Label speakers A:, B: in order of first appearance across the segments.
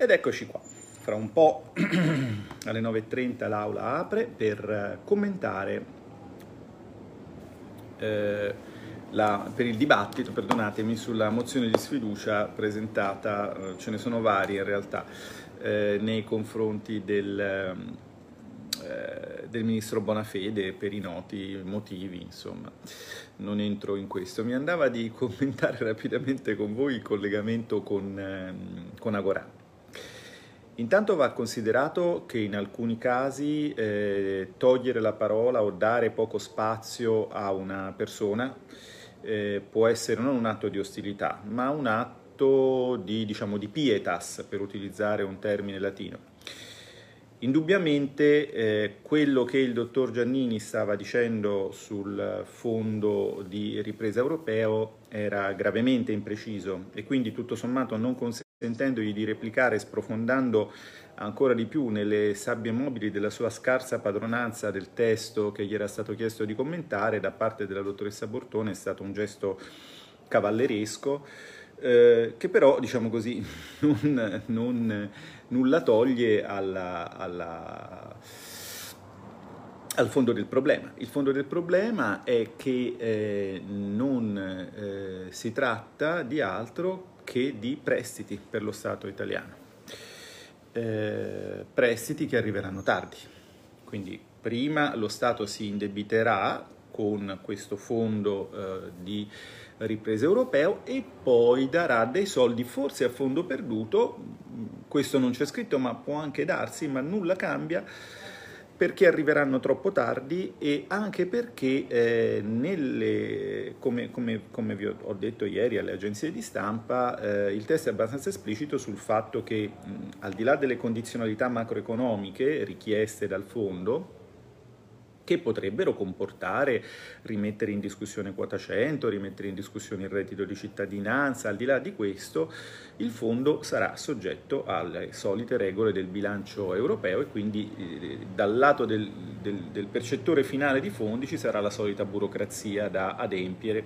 A: Ed eccoci qua. Fra un po' alle 9.30 l'aula apre per eh, commentare eh, la, per il dibattito, perdonatemi, sulla mozione di sfiducia presentata, eh, ce ne sono varie in realtà, eh, nei confronti del, eh, del ministro Bonafede per i noti motivi, insomma, non entro in questo. Mi andava di commentare rapidamente con voi il collegamento con, ehm, con Agorà. Intanto va considerato che in alcuni casi eh, togliere la parola o dare poco spazio a una persona eh, può essere non un atto di ostilità, ma un atto di, diciamo, di pietas, per utilizzare un termine latino. Indubbiamente eh, quello che il dottor Giannini stava dicendo sul fondo di ripresa europeo era gravemente impreciso e quindi tutto sommato non consentendogli di replicare sprofondando ancora di più nelle sabbie mobili della sua scarsa padronanza del testo che gli era stato chiesto di commentare da parte della dottoressa Bortone è stato un gesto cavalleresco eh, che però, diciamo così, non, non nulla toglie alla, alla, al fondo del problema. Il fondo del problema è che eh, non eh, si tratta di altro che di prestiti per lo Stato italiano. Eh, prestiti che arriveranno tardi. Quindi prima lo Stato si indebiterà con questo fondo eh, di ripresa europeo e poi darà dei soldi forse a fondo perduto, questo non c'è scritto ma può anche darsi, ma nulla cambia perché arriveranno troppo tardi e anche perché eh, nelle, come, come, come, vi ho detto ieri alle agenzie di stampa, eh, il test è abbastanza esplicito sul fatto che mh, al di là delle condizionalità macroeconomiche richieste dal fondo, che potrebbero comportare rimettere in discussione quota 100, rimettere in discussione il reddito di cittadinanza. Al di là di questo, il fondo sarà soggetto alle solite regole del bilancio europeo e quindi eh, dal lato del, del, del percettore finale di fondi ci sarà la solita burocrazia da adempiere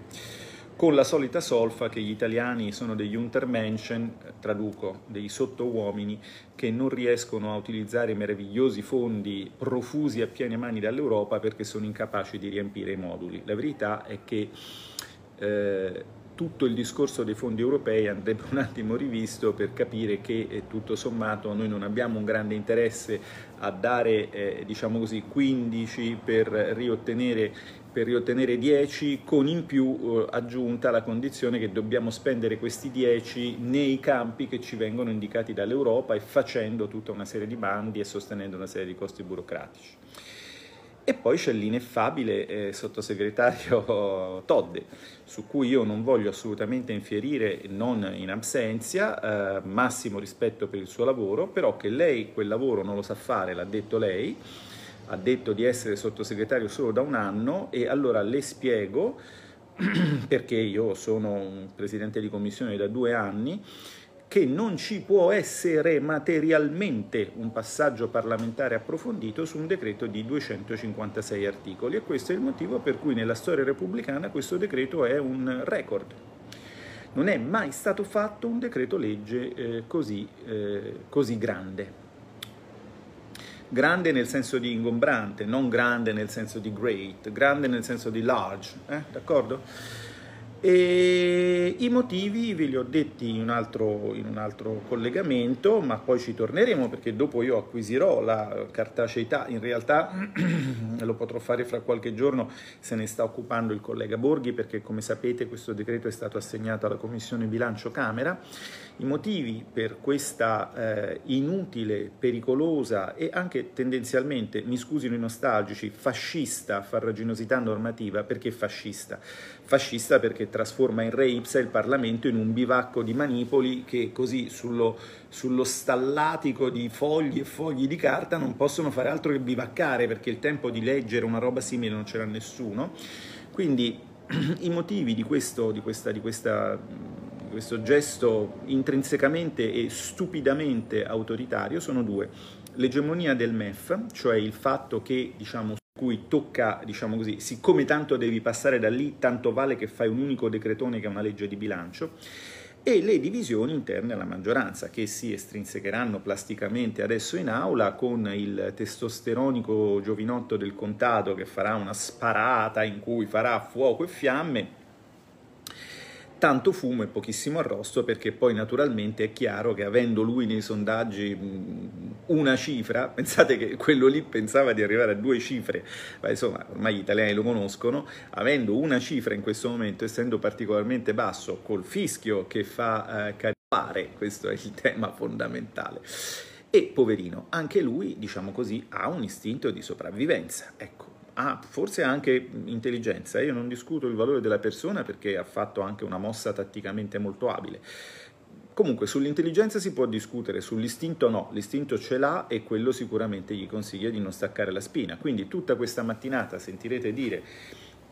A: con la solita solfa che gli italiani sono degli Untermenschen, traduco, dei sottouomini, che non riescono a utilizzare i meravigliosi fondi profusi a piene mani dall'Europa perché sono incapaci di riempire i moduli. La verità è che eh, tutto il discorso dei fondi europei andrebbe un attimo rivisto per capire che eh, tutto sommato noi non abbiamo un grande interesse a dare eh, diciamo così 15 per riottenere per riottenere 10 con in più eh, aggiunta la condizione che dobbiamo spendere questi 10 nei campi che ci vengono indicati dall'Europa e facendo tutta una serie di bandi e sostenendo una serie di costi burocratici. E poi c'è l'ineffabile eh, sottosegretario Todde, su cui io non voglio assolutamente infierire, non in absenzia, eh, massimo rispetto per il suo lavoro, però che lei quel lavoro non lo sa fare, l'ha detto lei, ha detto di essere sottosegretario solo da un anno e allora le spiego, perché io sono un presidente di commissione da due anni, che non ci può essere materialmente un passaggio parlamentare approfondito su un decreto di 256 articoli e questo è il motivo per cui nella storia repubblicana questo decreto è un record. Non è mai stato fatto un decreto legge eh, così, eh, così grande. Grande nel senso di ingombrante, non grande nel senso di great, grande nel senso di large, eh? d'accordo? E I motivi ve li ho detti in un, altro, in un, altro, collegamento, ma poi ci torneremo perché dopo io acquisirò la cartaceità. In realtà lo potrò fare fra qualche giorno, se ne sta occupando il collega Borghi perché come sapete questo decreto è stato assegnato alla Commissione Bilancio Camera. I motivi per questa eh, inutile, pericolosa e anche tendenzialmente, mi scusino i nostalgici, fascista farraginosità normativa, perché fascista? Fascista perché trasforma in re ipsa il Parlamento in un bivacco di manipoli che così sullo, sullo stallatico di fogli e fogli di carta non possono fare altro che bivaccare perché il tempo di leggere una roba simile non c'era nessuno. Quindi i motivi di questo, di questa, di questa questo gesto intrinsecamente e stupidamente autoritario sono due. L'egemonia del MEF, cioè il fatto che, diciamo, cui tocca, diciamo così, siccome tanto devi passare da lì, tanto vale che fai un unico decretone che è una legge di bilancio, e le divisioni interne alla maggioranza che si estrinsecheranno plasticamente adesso in aula con il testosteronico giovinotto del contado che farà una sparata in cui farà fuoco e fiamme tanto fumo e pochissimo arrosto perché poi naturalmente è chiaro che avendo lui nei sondaggi una cifra, pensate che quello lì pensava di arrivare a due cifre, ma insomma ormai gli italiani lo conoscono, avendo una cifra in questo momento, essendo particolarmente basso, col fischio che fa eh, caricare, questo è il tema fondamentale. E poverino, anche lui, diciamo così, ha un istinto di sopravvivenza. Ecco, ha forse anche intelligenza. Io non discuto il valore della persona perché ha fatto anche una mossa tatticamente molto abile. Comunque sull'intelligenza si può discutere, sull'istinto no, l'istinto ce l'ha e quello sicuramente gli consiglia di non staccare la spina. Quindi tutta questa mattinata sentirete dire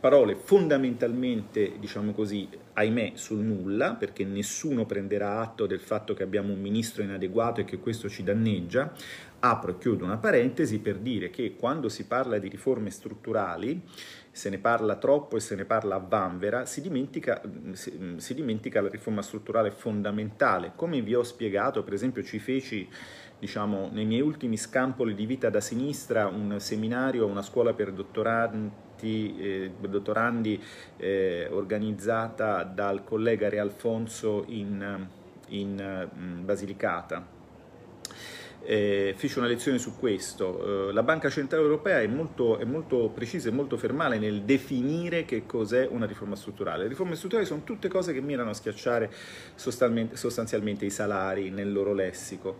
A: parole fondamentalmente, diciamo così, ahimè, sul nulla, perché nessuno prenderà atto del fatto che abbiamo un ministro inadeguato e che questo ci danneggia. Apro e chiudo una parentesi per dire che quando si parla di riforme strutturali, se ne parla troppo e se ne parla a vanvera, si dimentica, si, si dimentica la riforma strutturale fondamentale. Come vi ho spiegato, per esempio ci feci diciamo, nei miei ultimi scampoli di vita da sinistra un seminario, una scuola per dottorandi eh, dottorandi eh, organizzata dal collega Re Alfonso in, in mm, Basilicata. Eh, fece una lezione su questo. Eh, la Banca Centrale Europea è molto, è molto precisa e molto fermale nel definire che cos'è una riforma strutturale. Le riforme strutturali sono tutte cose che mirano a schiacciare sostanzialmente i salari nel loro lessico.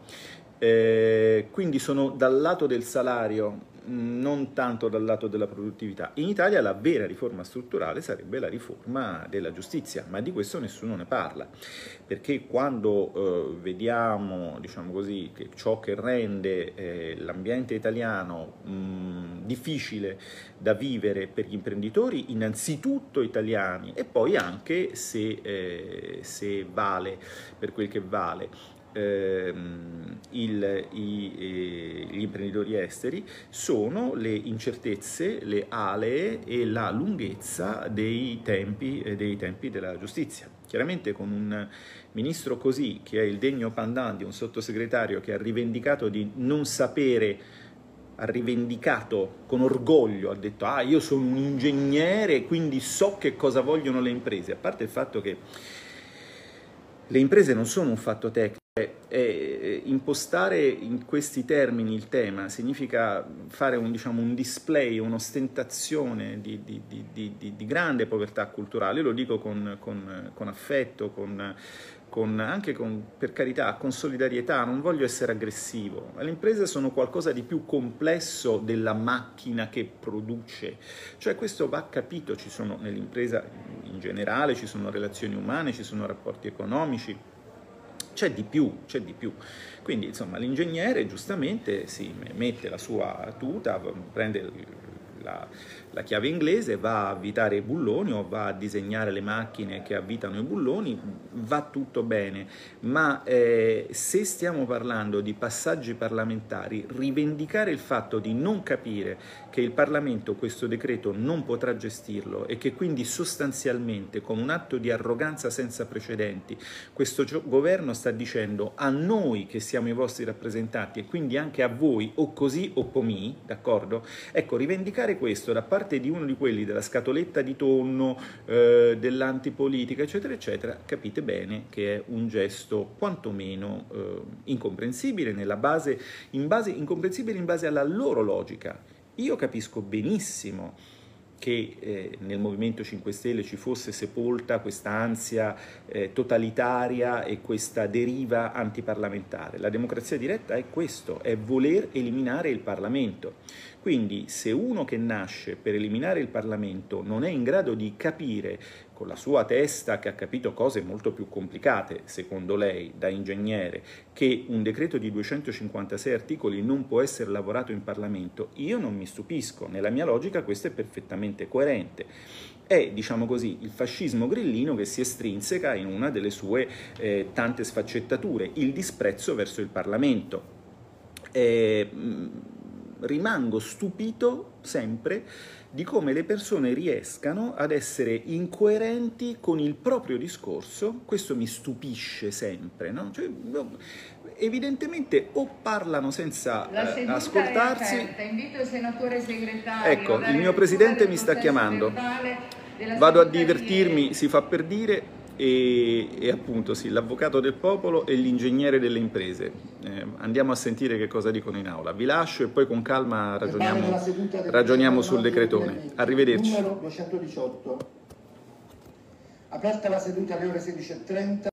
A: Eh, quindi sono dal lato del salario non tanto dal lato della produttività. In Italia la vera riforma strutturale sarebbe la riforma della giustizia, ma di questo nessuno ne parla, perché quando eh, vediamo, diciamo così, che ciò che rende eh, l'ambiente italiano mh, difficile da vivere per gli imprenditori, innanzitutto italiani, e poi anche se, eh, se vale per quel che vale, ehm, il, i, gli imprenditori esteri sono le incertezze, le alee e la lunghezza dei tempi, eh, dei tempi della giustizia. Chiaramente con un ministro così, che è il degno pandan di un sottosegretario che ha rivendicato di non sapere ha rivendicato con orgoglio, ha detto ah io sono un ingegnere quindi so che cosa vogliono le imprese, a parte il fatto che le imprese non sono un fatto tecnico, eh, impostare in questi termini il tema significa fare un, diciamo, un display, un'ostentazione di, di, di, di, grande povertà culturale, lo dico con, con, con affetto, con, con, anche per carità, con solidarietà, non voglio essere aggressivo, ma le imprese sono qualcosa di più complesso della macchina che produce, cioè questo va capito, ci sono nell'impresa in generale, ci sono relazioni umane, ci sono rapporti economici, c'è di più, c'è di più. Quindi insomma l'ingegnere giustamente si mette la sua tuta, prende la, la chiave inglese, va a avvitare i bulloni o va a disegnare le macchine che avvitano i bulloni, va tutto bene, ma eh, se stiamo parlando di passaggi parlamentari, rivendicare il fatto di non capire che il Parlamento questo decreto non potrà gestirlo e che quindi sostanzialmente con un atto di arroganza senza precedenti questo governo sta dicendo a noi che siamo i vostri rappresentanti e quindi anche a voi o così o pomì, d'accordo? Ecco, rivendicare questo da parte di uno di quelli della scatoletta di tonno, eh, dell'antipolitica, eccetera, eccetera, capite bene che è un gesto quantomeno eh, incomprensibile, base, in base, incomprensibile in base alla loro logica. Io capisco benissimo che eh, nel Movimento 5 Stelle ci fosse sepolta questa ansia eh, totalitaria e questa deriva antiparlamentare. La democrazia diretta è questo, è voler eliminare il Parlamento. Quindi se uno che nasce per eliminare il Parlamento non è in grado di capire con la sua testa che ha capito cose molto più complicate, secondo lei, da ingegnere, che un decreto di 256 articoli non può essere lavorato in Parlamento, io non mi stupisco, nella mia logica questo è perfettamente coerente. È, diciamo così, il fascismo grillino che si estrinseca in una delle sue eh, tante sfaccettature, il disprezzo verso il Parlamento. Eh, rimango stupito sempre di come le persone riescano ad essere incoerenti con il proprio discorso, questo mi stupisce sempre, no? cioè, evidentemente o parlano senza eh, ascoltarsi.
B: Invito il senatore segretario.
A: Ecco, il mio presidente mi sta chiamando. Vado a divertirmi, si fa per dire, e, e, appunto sì, l'avvocato del popolo e l'ingegnere delle imprese. Eh, andiamo a sentire che cosa dicono in aula. Vi lascio e poi con calma ragioniamo, ragioniamo sul decretone. Arrivederci.
C: Numero 218. Aperta la seduta alle ore 16.30.